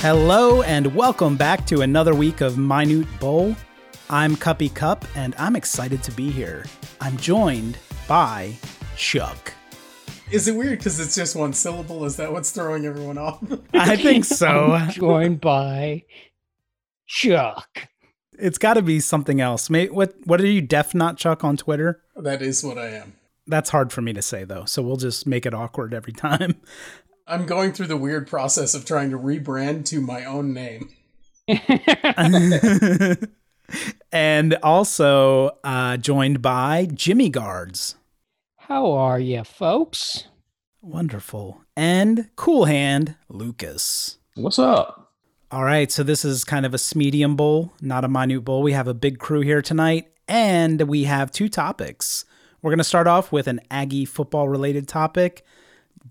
Hello and welcome back to another week of Minute Bowl. I'm Cuppy Cup and I'm excited to be here. I'm joined by Chuck. Is it weird because it's just one syllable? Is that what's throwing everyone off? I think so. I'm joined by Chuck. It's got to be something else. May, what what are you deaf not Chuck on Twitter? that is what I am. That's hard for me to say though, so we'll just make it awkward every time. I'm going through the weird process of trying to rebrand to my own name. and also uh, joined by Jimmy Guards. How are you, folks? Wonderful. And Cool Hand Lucas. What's up? All right, so this is kind of a medium bowl, not a minute bowl. We have a big crew here tonight, and we have two topics. We're going to start off with an Aggie football related topic,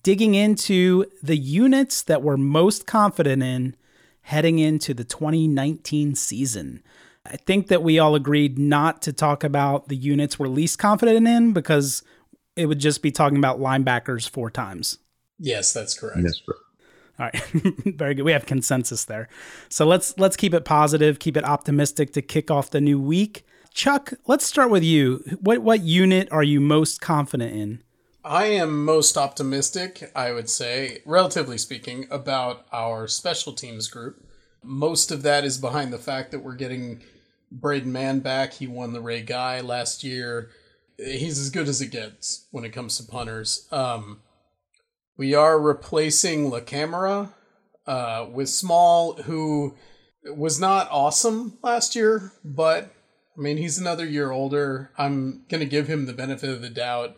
digging into the units that we're most confident in heading into the 2019 season. I think that we all agreed not to talk about the units we're least confident in because it would just be talking about linebackers four times. Yes, that's correct. Yes, bro. All right, very good. We have consensus there. So let's let's keep it positive, keep it optimistic to kick off the new week. Chuck, let's start with you. What what unit are you most confident in? I am most optimistic, I would say, relatively speaking, about our special teams group. Most of that is behind the fact that we're getting Braden Mann back. He won the Ray Guy last year. He's as good as it gets when it comes to punters. Um, we are replacing LaCamera uh, with Small, who was not awesome last year, but I mean, he's another year older. I'm going to give him the benefit of the doubt.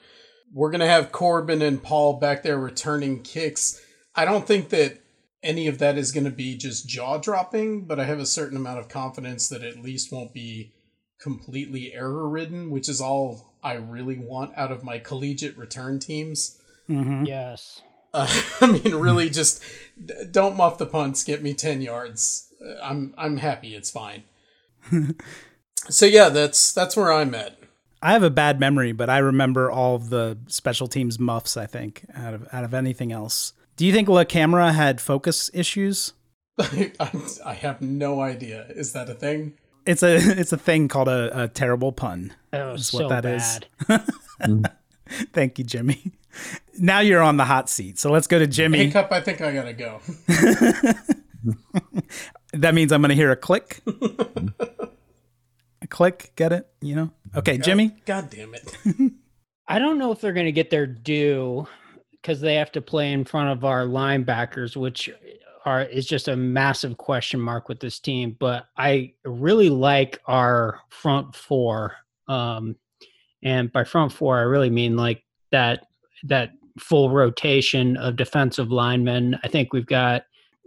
We're going to have Corbin and Paul back there returning kicks. I don't think that any of that is going to be just jaw dropping, but I have a certain amount of confidence that at least won't be completely error ridden, which is all I really want out of my collegiate return teams. Mm-hmm. Yes. Uh, I mean, really, just don't muff the punts. Get me ten yards. Uh, I'm I'm happy. It's fine. so yeah, that's that's where I'm at. I have a bad memory, but I remember all of the special teams muffs. I think out of out of anything else. Do you think LaCamera had focus issues? I, I have no idea. Is that a thing? It's a it's a thing called a, a terrible pun. That was Is so what that is. bad. Thank you, Jimmy. Now you're on the hot seat, so let's go to Jimmy. Hey, Cup, I think I gotta go. That means I'm going to hear a click. a click, get it? You know? Okay, Jimmy. God damn it. I don't know if they're going to get their due because they have to play in front of our linebackers, which are is just a massive question mark with this team. But I really like our front four, um, and by front four, I really mean like that that full rotation of defensive linemen. I think we've got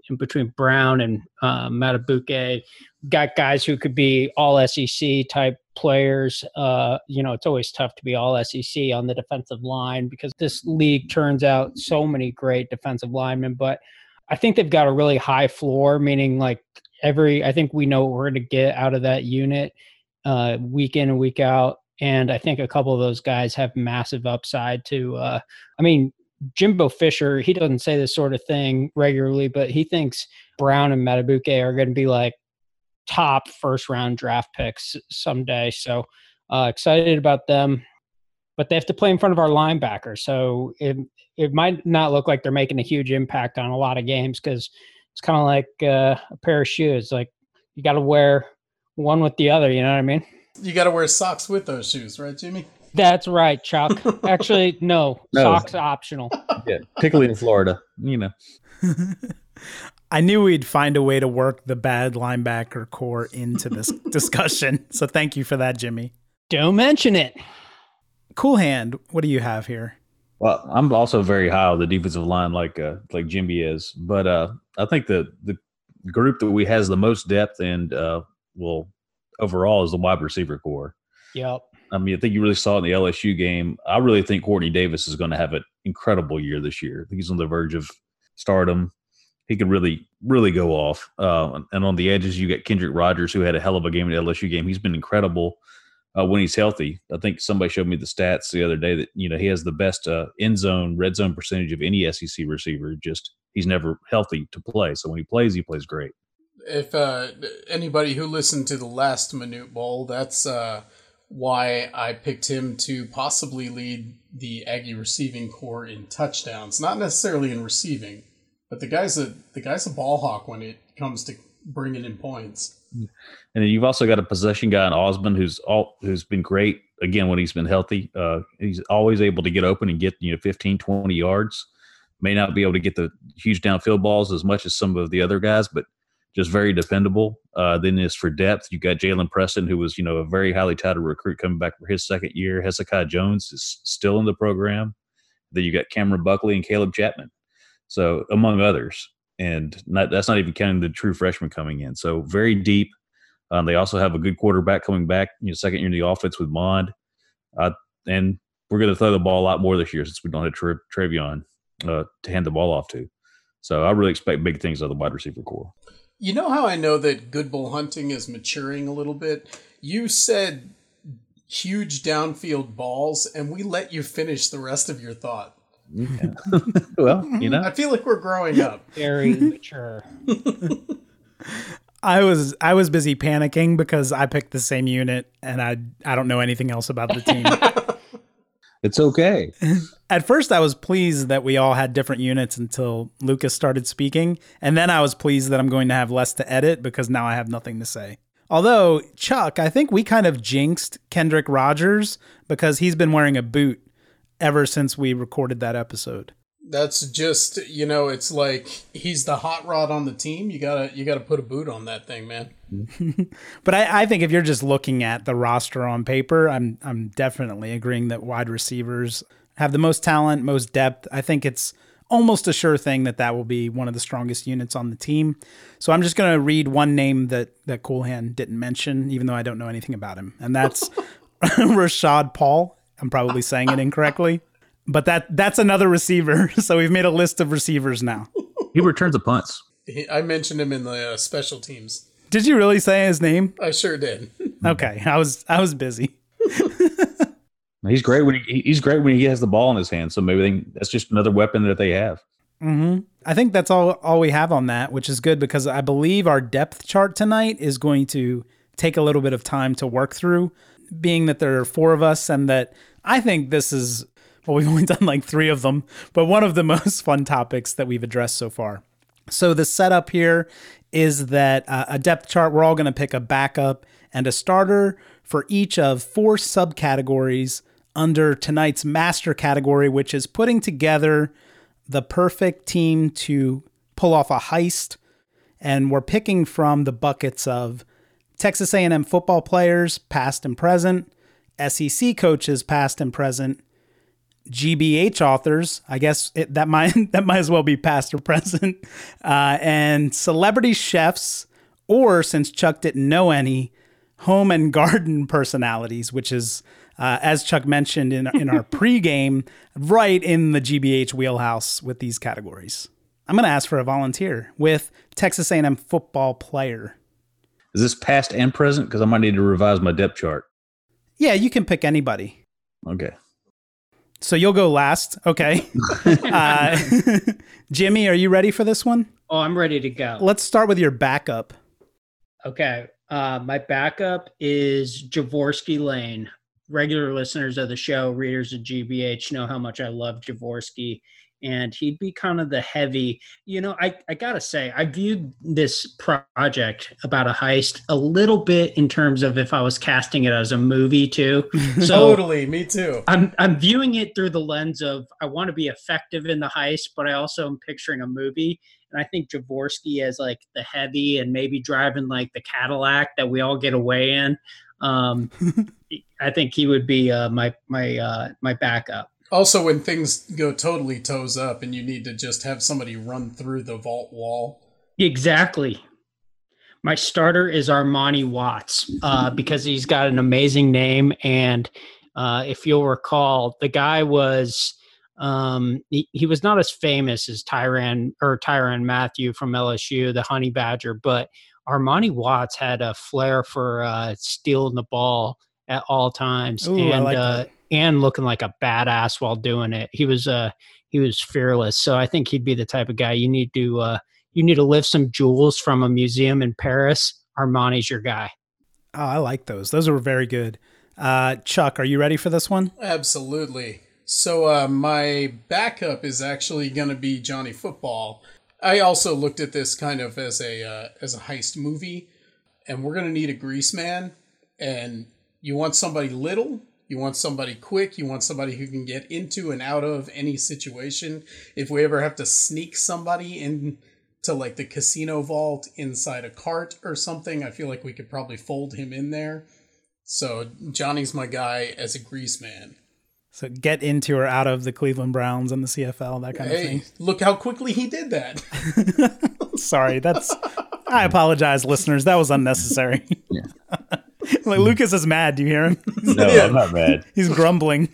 in between Brown and uh, Madubuike, got guys who could be all SEC type players. Uh, you know, it's always tough to be all SEC on the defensive line because this league turns out so many great defensive linemen. But I think they've got a really high floor, meaning like every, I think we know what we're going to get out of that unit uh, week in and week out. And I think a couple of those guys have massive upside to, uh, I mean, Jimbo Fisher, he doesn't say this sort of thing regularly, but he thinks Brown and Madubuike are going to be like top first round draft picks someday. So uh, excited about them. But they have to play in front of our linebackers. So it, it might not look like they're making a huge impact on a lot of games because it's kind of like uh, a pair of shoes. Like you got to wear one with the other. You know what I mean? You gotta wear socks with those shoes, right, Jimmy? That's right, Chuck. Actually, no, No. socks optional. Yeah, particularly in Florida, you know. I knew we'd find a way to work the bad linebacker corps into this discussion. So thank you for that, Jimmy. Don't mention it. Cool hand, what do you have here? Well, I'm also very high on the defensive line, like uh, like Jimmy is, but uh, I think the the group that we has the most depth and uh, well overall is the wide receiver corps. Yep. I mean, I think you really saw in the LSU game. I really think Quartney Davis is going to have an incredible year this year. I think he's on the verge of stardom. He could really, really go off. Uh, and on the edges, you got Kendrick Rogers, who had a hell of a game in the LSU game. He's been incredible. uh, when he's healthy. I think somebody showed me the stats the other day that you know he has the best uh, end zone red zone percentage of any SEC receiver. Just he's never healthy to play, so when he plays, he plays great. If uh, anybody who listened to the last Minute Bowl, that's uh, why I picked him to possibly lead the Aggie receiving corps in touchdowns. Not necessarily in receiving, but the guy's a the guy's a ball hawk when it comes to bringing in points. And then you've also got a possession guy in Ausbon who's all who's been great again when he's been healthy. Uh, he's always able to get open and get you know 15, 20 yards. May not be able to get the huge downfield balls as much as some of the other guys, but just very dependable. Uh, then as for depth, you got Jalen Preston, who was you know a very highly touted recruit coming back for his second year. Hezekiah Jones is still in the program. Then you got Camron Buckley and Caleb Chapman, so among others and not, that's not even counting the true freshmen coming in. So very deep. Um, they also have a good quarterback coming back, you know, second year in the offense with Mond, uh, and we're going to throw the ball a lot more this year since we don't have Tre- Trayveon uh, to hand the ball off to. So I really expect big things out of the wide receiver corps. You know how I know that good bull hunting is maturing a little bit? You said huge downfield balls, and we let you finish the rest of your thought. Yeah. well, you mm-hmm. know, I feel like we're growing up. Very mature. I was I was busy panicking because I picked the same unit and I I don't know anything else about the team. it's okay. At first I was pleased that we all had different units until Lucas started speaking, and then I was pleased that I'm going to have less to edit because now I have nothing to say. Although, Chuck, I think we kind of jinxed Kendrick Rogers because he's been wearing a boot ever since we recorded that episode. That's just you know, it's like he's the hot rod on the team. You gotta you gotta put a boot on that thing, man. but I, I think if you're just looking at the roster on paper, I'm I'm definitely agreeing that wide receivers have the most talent, most depth. I think it's almost a sure thing that that will be one of the strongest units on the team. So I'm just going to read one name that that Coolhand didn't mention, even though I don't know anything about him, and that's Rashad Paul. I'm probably saying it incorrectly, but that that's another receiver. So we've made a list of receivers now. He returns the punts. I mentioned him in the uh, special teams. Did you really say his name? I sure did. okay, I was I was busy. he's great when he, he's great when he has the ball in his hand. So maybe they, that's just another weapon that they have. Mm-hmm. I think that's all all we have on that, which is good because I believe our depth chart tonight is going to take a little bit of time to work through, being that there are four of us and that I think this is well, we've only done like three of them, but one of the most fun topics that we've addressed so far. So the setup here is that uh, a depth chart. We're all going to pick a backup and a starter for each of four subcategories under tonight's master category, which is putting together the perfect team to pull off a heist. And we're picking from the buckets of Texas A&M football players, past and present, SEC coaches, past and present, GBH authors. I guess it, that might that might as well be past or present, uh, and celebrity chefs, or since Chuck didn't know any, home and garden personalities, which is. Uh, as Chuck mentioned in, in our pregame, right in the GBH wheelhouse with these categories. I'm going to ask for a volunteer with Texas A&M football player. Is this past and present? Because I might need to revise my depth chart. Yeah, you can pick anybody. Okay. So you'll go last. Okay. uh, Jimmy, are you ready for this one? Oh, I'm ready to go. Let's start with your backup. Okay. Uh, my backup is Javorskie Lane. Regular listeners of the show, readers of GBH, know how much I love Javorskie and he'd be kind of the heavy you know i, I gotta say i viewed this project about a heist a little bit in terms of if i was casting it as a movie too. So totally me too. I'm i'm viewing it through the lens of i want to be effective in the heist but i also am picturing a movie. And i think javorskie as like the heavy and maybe driving like the cadillac that we all get away in um i think he would be uh, my my uh my backup also, when things go totally toes up and you need to just have somebody run through the vault wall. Exactly. My starter is Armani Watts uh, because he's got an amazing name. And uh, if you'll recall, the guy was. Um, he, he was not as famous as Tyrann or Tyrann Mathieu from LSU, the Honey Badger, but Armani Watts had a flair for uh, stealing the ball at all times, Ooh, I and like uh, that. And looking like a badass while doing it. He was uh he was fearless. So I think he'd be the type of guy you need to uh you need to lift some jewels from a museum in Paris. Armani's your guy. Oh, I like those. Those were very good. Uh, Chuck, are you ready for this one? Absolutely. So uh, my backup is actually going to be Johnny Football. I also looked at this kind of as a uh, as a heist movie, and we're going to need a grease man. And you want somebody little, you want somebody quick, you want somebody who can get into and out of any situation. If we ever have to sneak somebody in to like the casino vault inside a cart or something, I feel like we could probably fold him in there. So Johnny's my guy as a grease man. So get into or out of the Cleveland Browns and the CFL, that kind of thing. look how quickly he did that. Sorry, that's. I apologize, listeners. That was unnecessary. like Lucas is mad. Do you hear him? No, Yeah. I'm not mad. He's grumbling.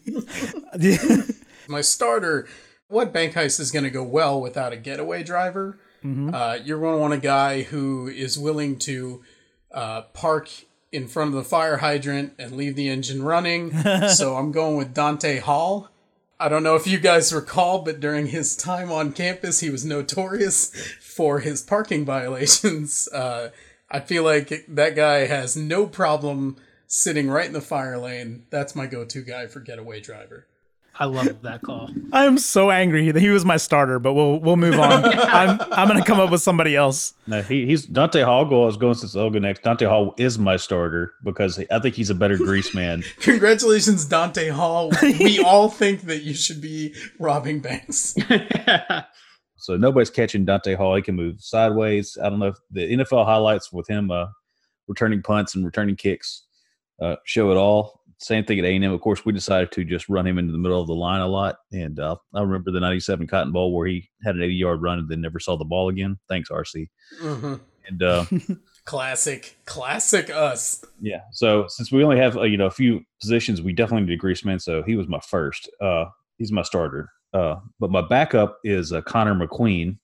My starter, what bank heist is going to go well without a getaway driver? Uh, you're going to want a guy who is willing to uh, park in front of the fire hydrant and leave the engine running. so I'm going with Dante Hall. I don't know if you guys recall, but during his time on campus, he was notorious for his parking violations. Uh, I feel like that guy has no problem sitting right in the fire lane. That's my go to guy for getaway driver. I love that call. I'm so angry that he was my starter, but we'll we'll move on. I'm I'm gonna come up with somebody else. No, he, he's Dante Hall. Go, I was going since I'll next. Dante Hall is my starter because I think he's a better grease man. Congratulations, Dante Hall. We all think that you should be robbing banks. So nobody's catching Dante Hall. He can move sideways. I don't know if the NFL highlights with him uh, returning punts and returning kicks uh, show it all. Same thing at A&M. Of course, we decided to just run him into the middle of the line a lot. And uh, I remember the 97 Cotton Bowl where he had an 80-yard run and then never saw the ball again. Thanks, RC. hmm And uh, Classic, classic us. Yeah. So since we only have uh, you know a few positions, we definitely need a grease man. So he was my first. Uh, he's my starter. Uh, but my backup is uh, Connor McQueen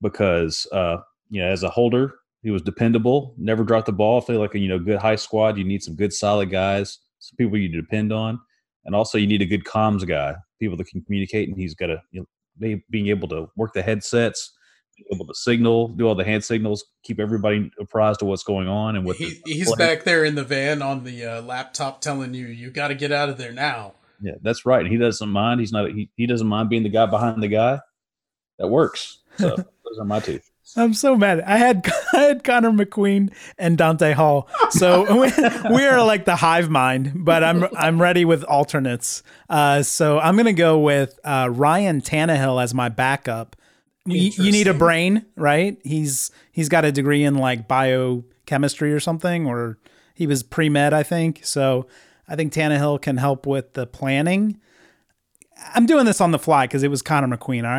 because uh, you know as a holder he was dependable, never dropped the ball. I feel like a you know good high squad, you need some good solid guys, some people you depend on, and also you need a good comms guy, people that can communicate. And he's got to you know, being able to work the headsets. be Able to signal, do all the hand signals, keep everybody apprised of what's going on, and what He, he's back there in the van on the uh, laptop telling you, you got to get out of there now. Yeah, that's right. He doesn't mind. He's not. He, he doesn't mind being the guy behind the guy. That works. So those are my two. I'm so mad. I had I had Connor McQueen and Dante Hall. So we, we are like the hive mind, but I'm I'm ready with alternates. Uh, so I'm gonna go with uh, Ryan Tannehill as my backup. You, you need a brain, right? He's he's got a degree in like biochemistry or something, or he was pre med, I think. So I think Tannehill can help with the planning. I'm doing this on the fly because it was Connor McQueen. All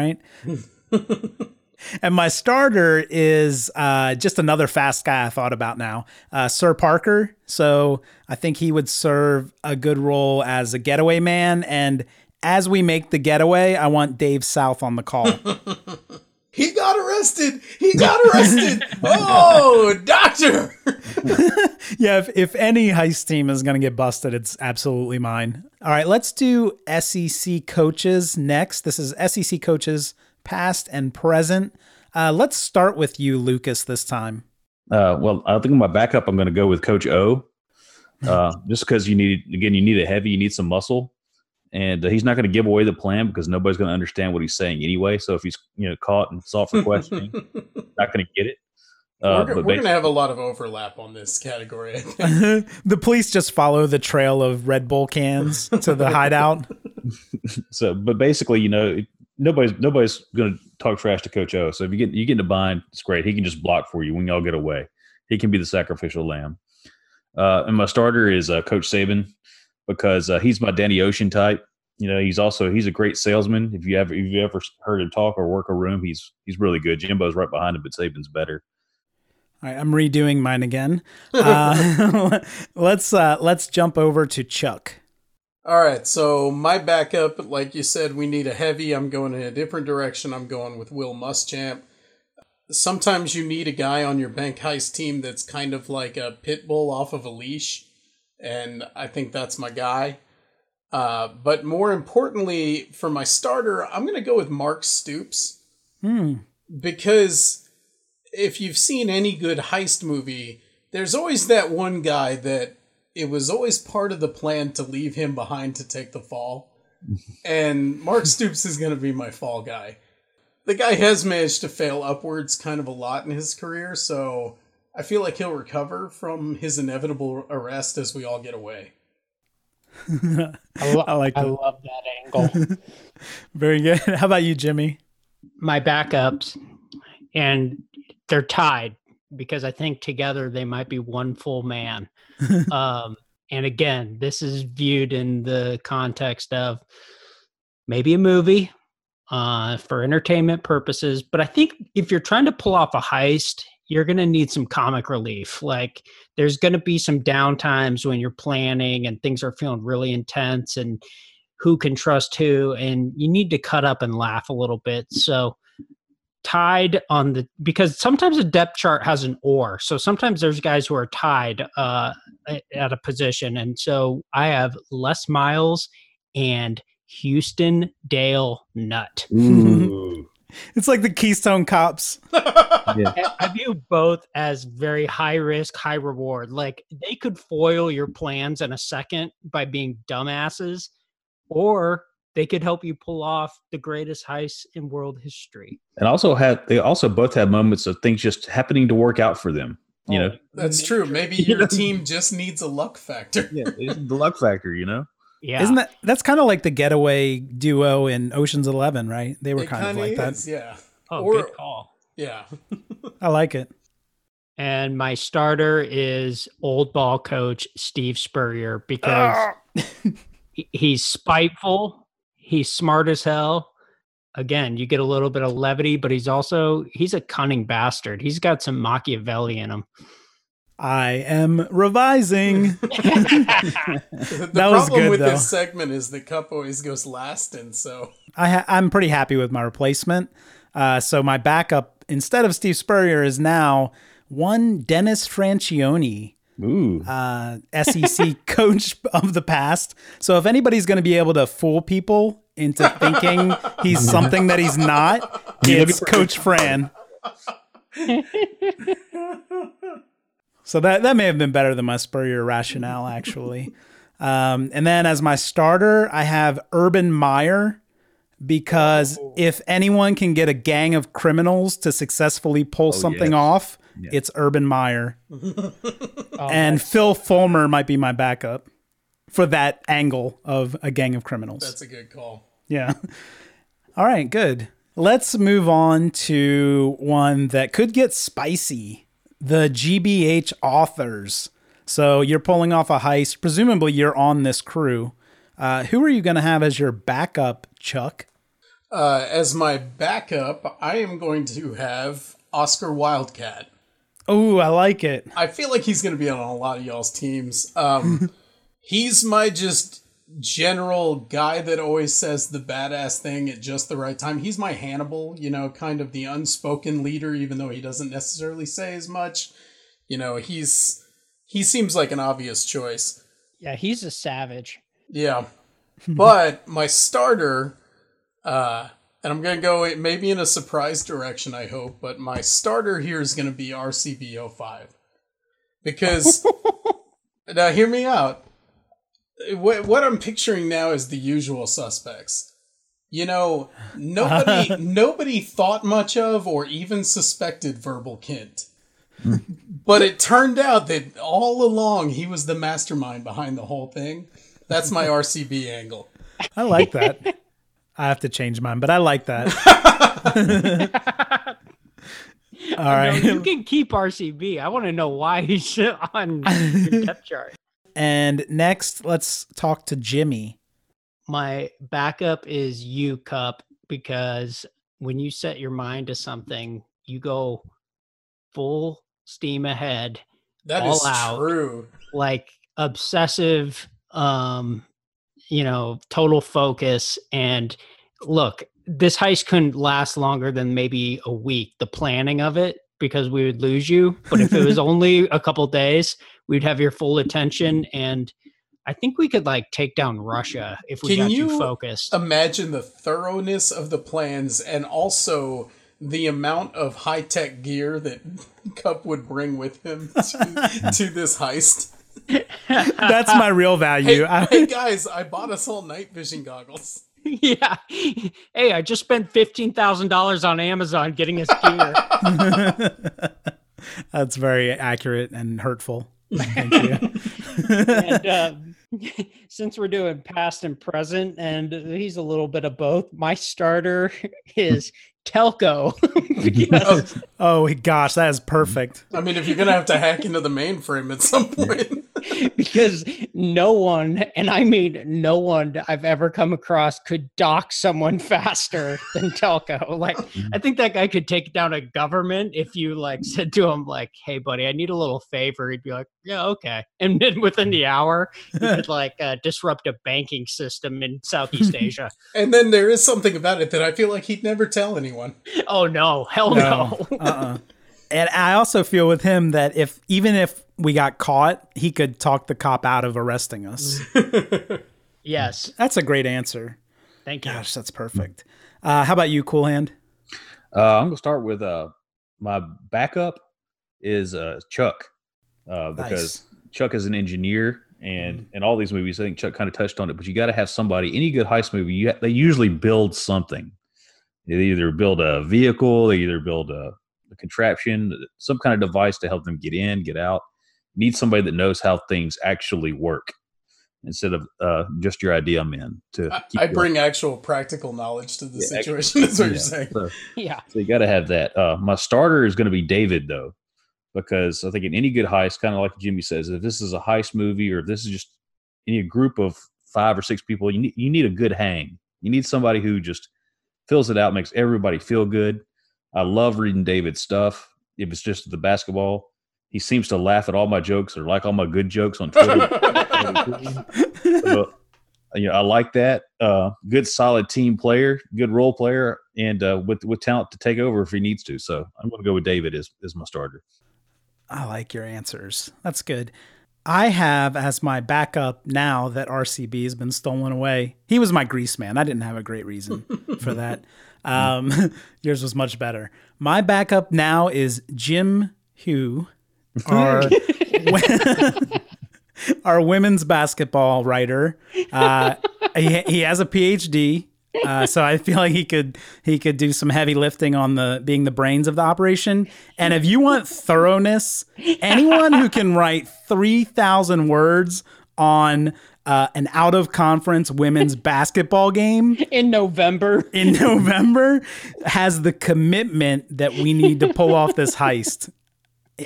right. And my starter is uh, just another fast guy I thought about now, uh, Sirr Parker. So I think he would serve a good role as a getaway man. And as we make the getaway, I want Dave South on the call. He got arrested. He got arrested. oh, doctor. yeah, if, if any heist team is going to get busted, it's absolutely mine. All right, let's do SEC coaches next. This is SEC coaches past and present. Uh, let's start with you, Lucas, this time. Uh, well, I think my backup, I'm going to go with Coach O. Uh, just because you need again, you need a heavy, you need some muscle, and uh, he's not going to give away the plan because nobody's going to understand what he's saying anyway. So if he's you know caught and sought for questioning, not going to get it. Uh, we're but we're going to have a lot of overlap on this category. The police just follow the trail of Red Bull cans to the hideout. so but basically you know nobody's nobody's going to talk trash to coach o so if you get you get in a bind it's great he can just block for you when y'all get away he can be the sacrificial lamb uh, and my starter is uh, coach saban because uh, he's my danny ocean type you know he's also he's a great salesman if you ever if you ever heard him talk or work a room he's he's really good jimbo's right behind him but saban's better All right, I'm redoing mine again. Uh, let's uh, let's jump over to Chuck. All right, so my backup, like you said, we need a heavy. I'm going in a different direction. I'm going with Will Muschamp. Sometimes you need a guy on your bank heist team that's kind of like a pit bull off of a leash. And I think that's my guy. Uh, but more importantly, for my starter, I'm going to go with Mark Stoops Hmm. because if you've seen any good heist movie, there's always that one guy that it was always part of the plan to leave him behind to take the fall. and Mark Stoops is going to be my fall guy. The guy has managed to fail upwards kind of a lot in his career, so I feel like he'll recover from his inevitable arrest as we all get away. I, lo- I like I that. love that angle. Very good. How about you, Jimmy? My backups, and they're tied because I think together they might be one full man. um, and again, this is viewed in the context of maybe a movie uh, for entertainment purposes. But I think if you're trying to pull off a heist, you're going to need some comic relief. Like there's going to be some downtimes when you're planning and things are feeling really intense and who can trust who. And you need to cut up and laugh a little bit. So, tied on the because sometimes a depth chart has an or so sometimes there's guys who are tied uh at a position and so i have les miles and houston dale Nutt. Ooh. It's like the Keystone Cops. yeah. I- I view both as very high risk, high reward. Like they could foil your plans in a second by being dumbasses, or they could help you pull off the greatest heist in world history. And also had they also both have moments of things just happening to work out for them. You oh, know, That's true. Maybe your team just needs a luck factor. yeah, the luck factor. You know, Yeah. Isn't that that's kind of like the getaway duo in Ocean's Eleven, right? They were It kind of kinda like that. is, yeah. oh, or- good call. Yeah. I like it. And my starter is old ball coach Steve Spurrier because ah! he- he's spiteful, he's smart as hell. Again, you get a little bit of levity, but he's also he's a cunning bastard. He's got some Machiavelli in him. I am revising. the That was problem good, with though. this segment is the cup always goes last, and so I ha- I'm pretty happy with my replacement. Uh, so my backup instead of Steve Spurrier is now one Dennis Franchione, ooh, uh, SEC coach of the past. So if anybody's going to be able to fool people into thinking he's something that he's not, it's Coach Fran. So that that may have been better than my Spurrier rationale, actually. Um, and then as my starter, I have Urban Meyer because if anyone can get a gang of criminals to successfully pull something yes. off, Yeah. it's Urban Meyer. Oh, and Phil Fulmer might be my backup for that angle of a gang of criminals. that's a good call. Yeah. All right, good. Let's move on to one that could get spicy the GBH authors. So you're pulling off a heist. Presumably, you're on this crew. Uh, who are you going to have as your backup, Chuck? Uh, as my backup, I am going to have Oscar Wildcat. Oh, I like it. I feel like he's going to be on a lot of y'all's teams. Um, he's my just general guy that always says the badass thing at just the right time. He's my Hannibal, you know, kind of the unspoken leader, even though he doesn't necessarily say as much. You know, he's he seems like an obvious choice. yeah, he's a savage. Yeah. but my starter, uh, and I'm going to go maybe in a surprise direction, I hope, but my starter here is going to be RCB05. Because, now hear me out. What, what I'm picturing now is the usual suspects. You know, nobody nobody thought much of or even suspected Verbal Kint. but it turned out that all along he was the mastermind behind the whole thing. That's my RCB angle. I like that. I have to change mine, but I like that. All right. No, you can keep RCB. I want to know why he's on your depth chart. And next, let's talk to Jimmy. My backup is you, Cup because when you set your mind to something, you go full steam ahead, That All is out. true. like obsessive, um, you know, total focus. And look, this heist couldn't last longer than maybe a week. The planning of it because we would lose you. But if it was only a couple days, we'd have your full attention and I think we could like take down Russia if we Can got you you focused. Imagine the thoroughness of the plans and also the amount of high tech gear that Cup would bring with him to, to this heist. That's my real value. Hey, hey guys, I bought us all night vision goggles. yeah. Hey, I just spent fifteen thousand dollars on Amazon getting us gear. That's very accurate and hurtful. Thank you. and um, since we're doing past and present, and he's a little bit of both, my starter is Telco. Because- oh gosh, that is perfect. I mean, if you're gonna have to hack into the mainframe at some point, because no one, and I mean no one I've ever come across could dock someone faster than Telco. Like, I think that guy could take down a government if you like said to him, like, "Hey, buddy, I need a little favor." He'd be like, "Yeah, okay." And then within the hour, he could like uh, disrupt a banking system in Southeast Asia. and then there is something about it that I feel like he'd never tell anyone. Oh no, hell no. Uh-uh. And I also feel with him that if even if we got caught, he could talk the cop out of arresting us. yes, That's a great answer. thank you. Gosh, that's perfect. Uh, how about you, Cool Hand? Uh, I'm gonna start with uh, my backup is uh, Chuck uh, because Chuck is an engineer, and in all these movies, I think Chuck kind of touched on it. But you got to have somebody. Any good heist movie, you ha- they usually build something. They either build a vehicle, they either build a, a contraption, some kind of device to help them get in, get out. You need somebody that knows how things actually work instead of uh, just your idea man To I, I bring actual practical knowledge to the Yeah, situation. Is what Yeah, you're saying. so- Yeah, so you got to have that. Uh, my starter is going to be David though, because I think in any good heist, kind of like Jimmy says, if this is a heist movie or this is just any group of five or six people, you need you need a good hang. You need somebody who just fills it out, makes everybody feel good. I love reading David's stuff. If it's just the basketball, he seems to laugh at all my jokes or like all my good jokes on Twitter. so, you know, I like that. Uh, good, solid team player, good role player, and uh, with with talent to take over if he needs to. So I'm going to go with David as as my starter. I like your answers. That's good. I have as my backup now that RCB has been stolen away. He was my grease man. I didn't have a great reason for that. Um, yours was much better. My backup now is Jim Hugh, our, our women's basketball writer. Uh, he, he has a PhD. Uh, so I feel like he could he could do some heavy lifting on the being the brains of the operation. And if you want thoroughness, anyone who can write three thousand words on uh, an out of conference women's basketball game in November. in November has the commitment that we need to pull off this heist.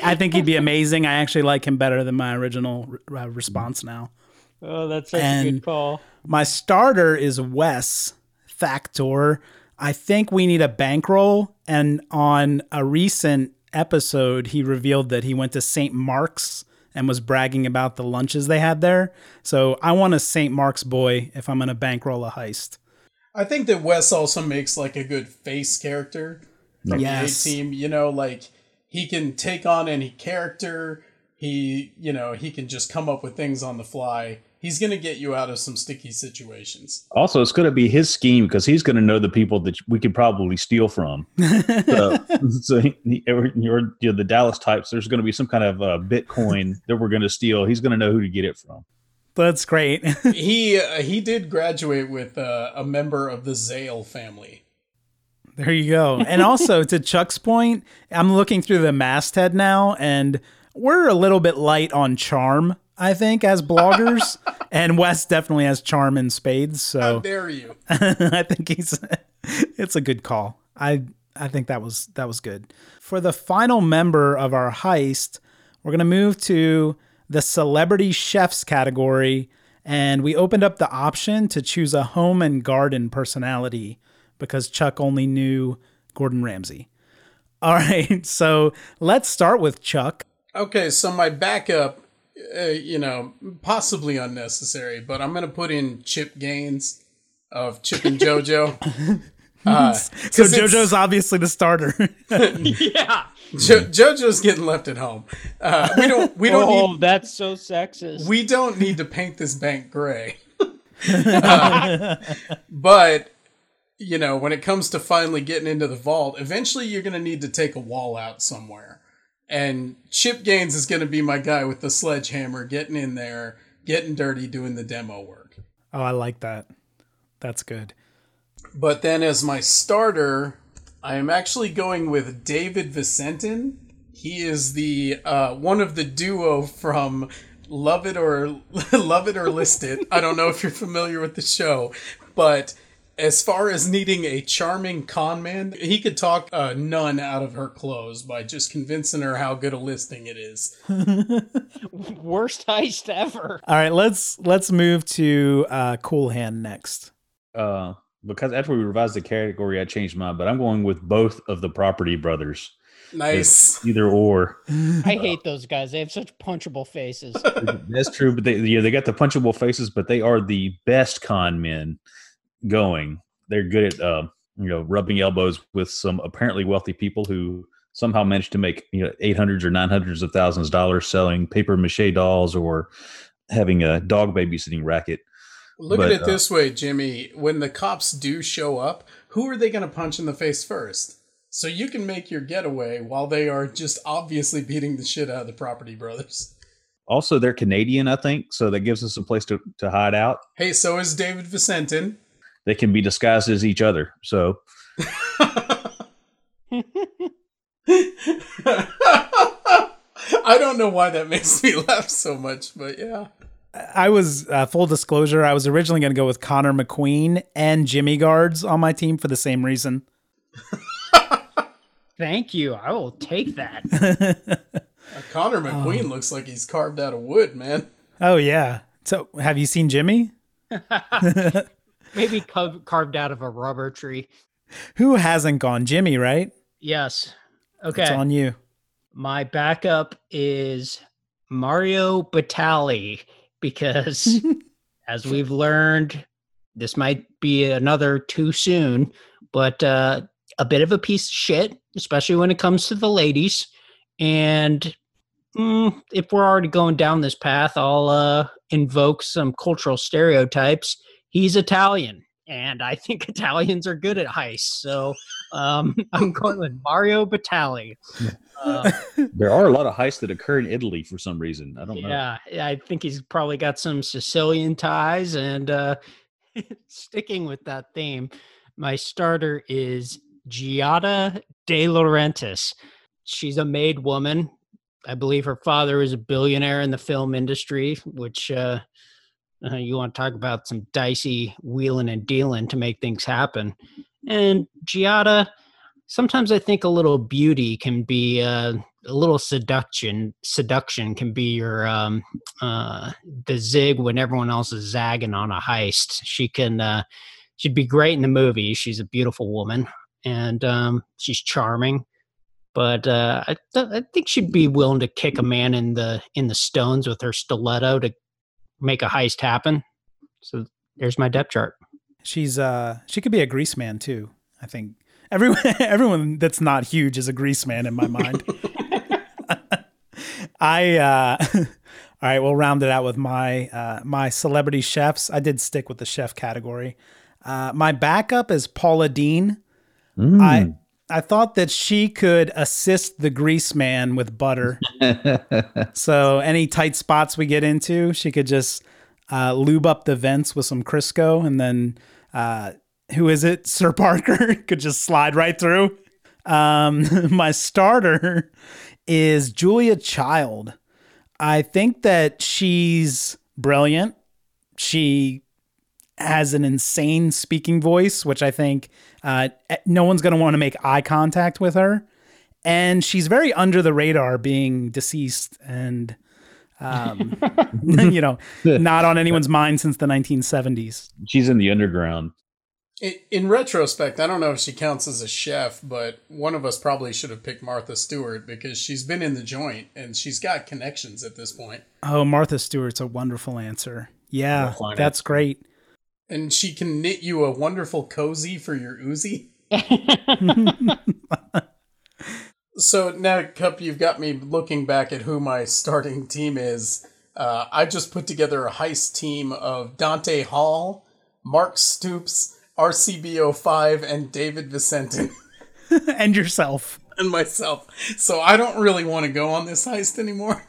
I think he'd be amazing. I actually like him better than my original uh, response now. Oh, that's such a good call. My starter is Wes Factor. I think we need a bankroll. And on a recent episode, he revealed that he went to St. Mark's and was bragging about the lunches they had there. So I want a St. Mark's boy if I'm going to bankroll a heist. I think that Wes also makes like a good face character from Yes. the A team. You know, like he can take on any character. He, you know, he can just come up with things on the fly. He's gonna get you out of some sticky situations. Also, it's going to be his scheme because he's going to know the people that we could probably steal from. So, so he, he- or, you're, you know, the Dallas types. There's going to be some kind of uh, Bitcoin that we're going to steal. He's going to know who to get it from. That's great. he uh, he did graduate with uh, a member of the Zale family. There you go. And also to Chuck's point, I'm looking through the masthead now, and we're a little bit light on charm, I think, as bloggers. and Wes definitely has charm in spades. So how dare you? I think he's it's a good call. I I think that was that was good. For the final member of our heist, we're gonna move to the celebrity chefs category, and we opened up the option to choose a home and garden personality because Chuck only knew Gordon Ramsay. All right, so let's start with Chuck. Okay, so my backup, uh, you know, possibly unnecessary, but I'm gonna put in Chip Gaines of Chip and JoJo. Uh, so JoJo's obviously the starter. yeah. jo- JoJo's getting left at home. Uh, we don't. We don't oh, need. that's so sexist. We don't need to paint this bank gray. Uh, but you know, when it comes to finally getting into the vault, eventually you're going to need to take a wall out somewhere. And Chip Gaines is going to be my guy with the sledgehammer, getting in there, getting dirty, doing the demo work. oh, I like that. That's good. But then as my starter, I am actually going with David Visentin. He is the uh, one of the duo from Love It or Love It or List It. I don't know if you're familiar with the show, but as far as needing a charming con man, he could talk a nun out of her clothes by just convincing her how good a listing it is. Worst heist ever. All right, let's let's move to uh, Cool Hand next. Uh, because after we revised the category, I changed mine, but I'm going with both of the property brothers. Nice. Either or. I hate those guys. They have such punchable faces. That's true, but they yeah, they got the punchable faces, but they are the best con men going. They're good at uh, you know rubbing elbows with some apparently wealthy people who somehow managed to make you know eight hundreds or nine hundreds of thousands of dollars selling paper mache dolls or having a dog babysitting racket. Look But, at it uh, this way, Jimmy. When the cops do show up, who are they going to punch in the face first? So you can make your getaway while they are just obviously beating the shit out of the property brothers. Also, they're Canadian, I think, so that gives us a place to, to hide out. Hey, so is David Visentin. They can be disguised as each other. So I don't know why that makes me laugh so much, but yeah. I was uh, full disclosure. I was originally going to go with Connor McQueen and Jimmy Guards on my team for the same reason. Thank you. I will take that. Uh, Connor McQueen looks like he's carved out of wood, man. Oh yeah. So have you seen Jimmy? Maybe carved carved out of a rubber tree. Who hasn't gone? Jimmy, right? Yes. It's Okay. on you. My backup is Mario Batali because, as we've learned, this might be another too soon, but uh, a bit of a piece of shit, especially when it comes to the ladies. And mm, if we're already going down this path, I'll uh, invoke some cultural stereotypes. He's Italian, and I think Italians are good at heists. So um, I'm going with Mario Batali. Uh, there are a lot of heists that occur in Italy for some reason. I don't know. yeah, yeah, I think he's probably got some Sicilian ties. And uh, sticking with that theme, my starter is Giada De Laurentiis. She's a made woman. I believe her father was a billionaire in the film industry, which uh, uh, you want to talk about some dicey wheeling and dealing to make things happen. And Giada, sometimes I think a little beauty can be uh, a little seduction. Seduction can be your um, uh, the zig when everyone else is zagging on a heist. She can uh, she'd be great in the movie. She's a beautiful woman and um, she's charming. But uh, I, th- I think she'd be willing to kick a man in the in the stones with her stiletto to make a heist happen. So there's my depth chart. She's uh she could be a grease man too. I think everyone everyone that's not huge is a grease man in my mind. I uh all right, we'll round it out with my uh my celebrity chefs. I did stick with the chef category. Uh my backup is Paula Deen. Mm. I I thought that she could assist the grease man with butter. So any tight spots we get into, she could just uh, lube up the vents with some Crisco, and then uh, who is it? Sirr Parker could just slide right through. Um, my starter is Julia Child. I think that she's brilliant. She has an insane speaking voice, which I think uh, no one's going to want to make eye contact with her. And she's very under the radar, being deceased and, um, you know, not on anyone's mind since the 1970s. She's in the underground. In, in retrospect, I don't know if she counts as a chef, but one of us probably should have picked Martha Stewart because she's been in the joint and she's got connections at this point. Oh, Martha Stewart's a wonderful answer. Yeah, that's great. And she can knit you a wonderful cozy for your Uzi. so now, Cup, you've got me looking back at who my starting team is. Uh, I just put together a heist team of Dante Hall, Mark Stoops, RCB05, and David Visentin. and yourself. And myself. So I don't really want to go on this heist anymore.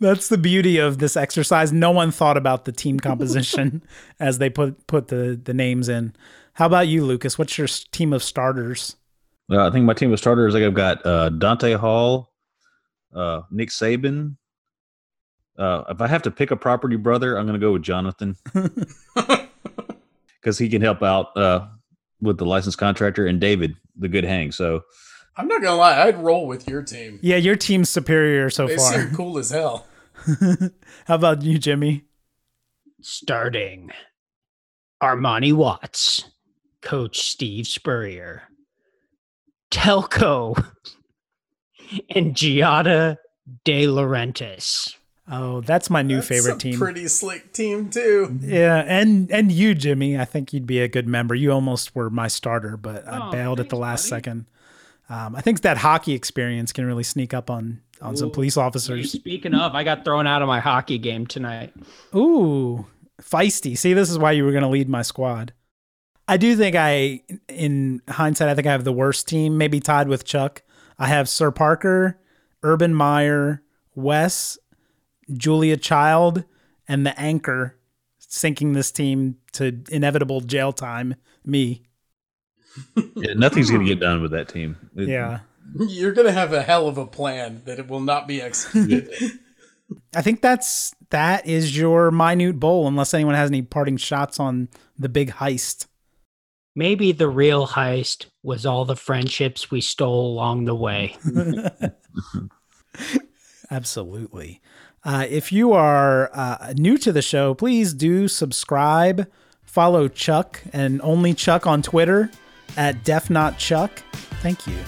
That's the beauty of this exercise. No one thought about the team composition as they put put the the names in. How about you, Lucas? What's your team of starters? Uh, I think my team of starters, like I've got uh, Dante Hall, uh, Nick Saban. Uh, if I have to pick a property brother, I'm going to go with Jonathan because he can help out uh, with the licensed contractor and David, the good hang. So I'm not gonna lie, I'd roll with your team. Yeah, your team's superior so They far. seem cool as hell. How about you, Jimmy? Starting Armani Watts, Coach Steve Spurrier, Telco, and Giada De Laurentiis. Oh, that's my new That's favorite a team. Pretty slick team too. Yeah, and and you, Jimmy. I think you'd be a good member. You almost were my starter, but I Oh, bailed at the last buddy. second. Um, I think that hockey experience can really sneak up on on some police officers. Speaking of, I got thrown out of my hockey game tonight. Ooh, feisty. See, this is why you were going to lead my squad. I do think I, in hindsight, I think I have the worst team, maybe tied with Chuck. I have Sirr Parker, Urban Meyer, Wes, Julia Child, and the anchor sinking this team to inevitable jail time. Me. Yeah, nothing's going to get done with that team. It- Yeah. You're gonna have a hell of a plan that it will not be executed. I think that's that is your minute bowl, unless anyone has any parting shots on the big heist. Maybe the real heist was all the friendships we stole along the way. Absolutely. Uh, if you are uh, new to the show, please do subscribe. Follow Chuck and only Chuck on Twitter at DefNotChuck. Thank you.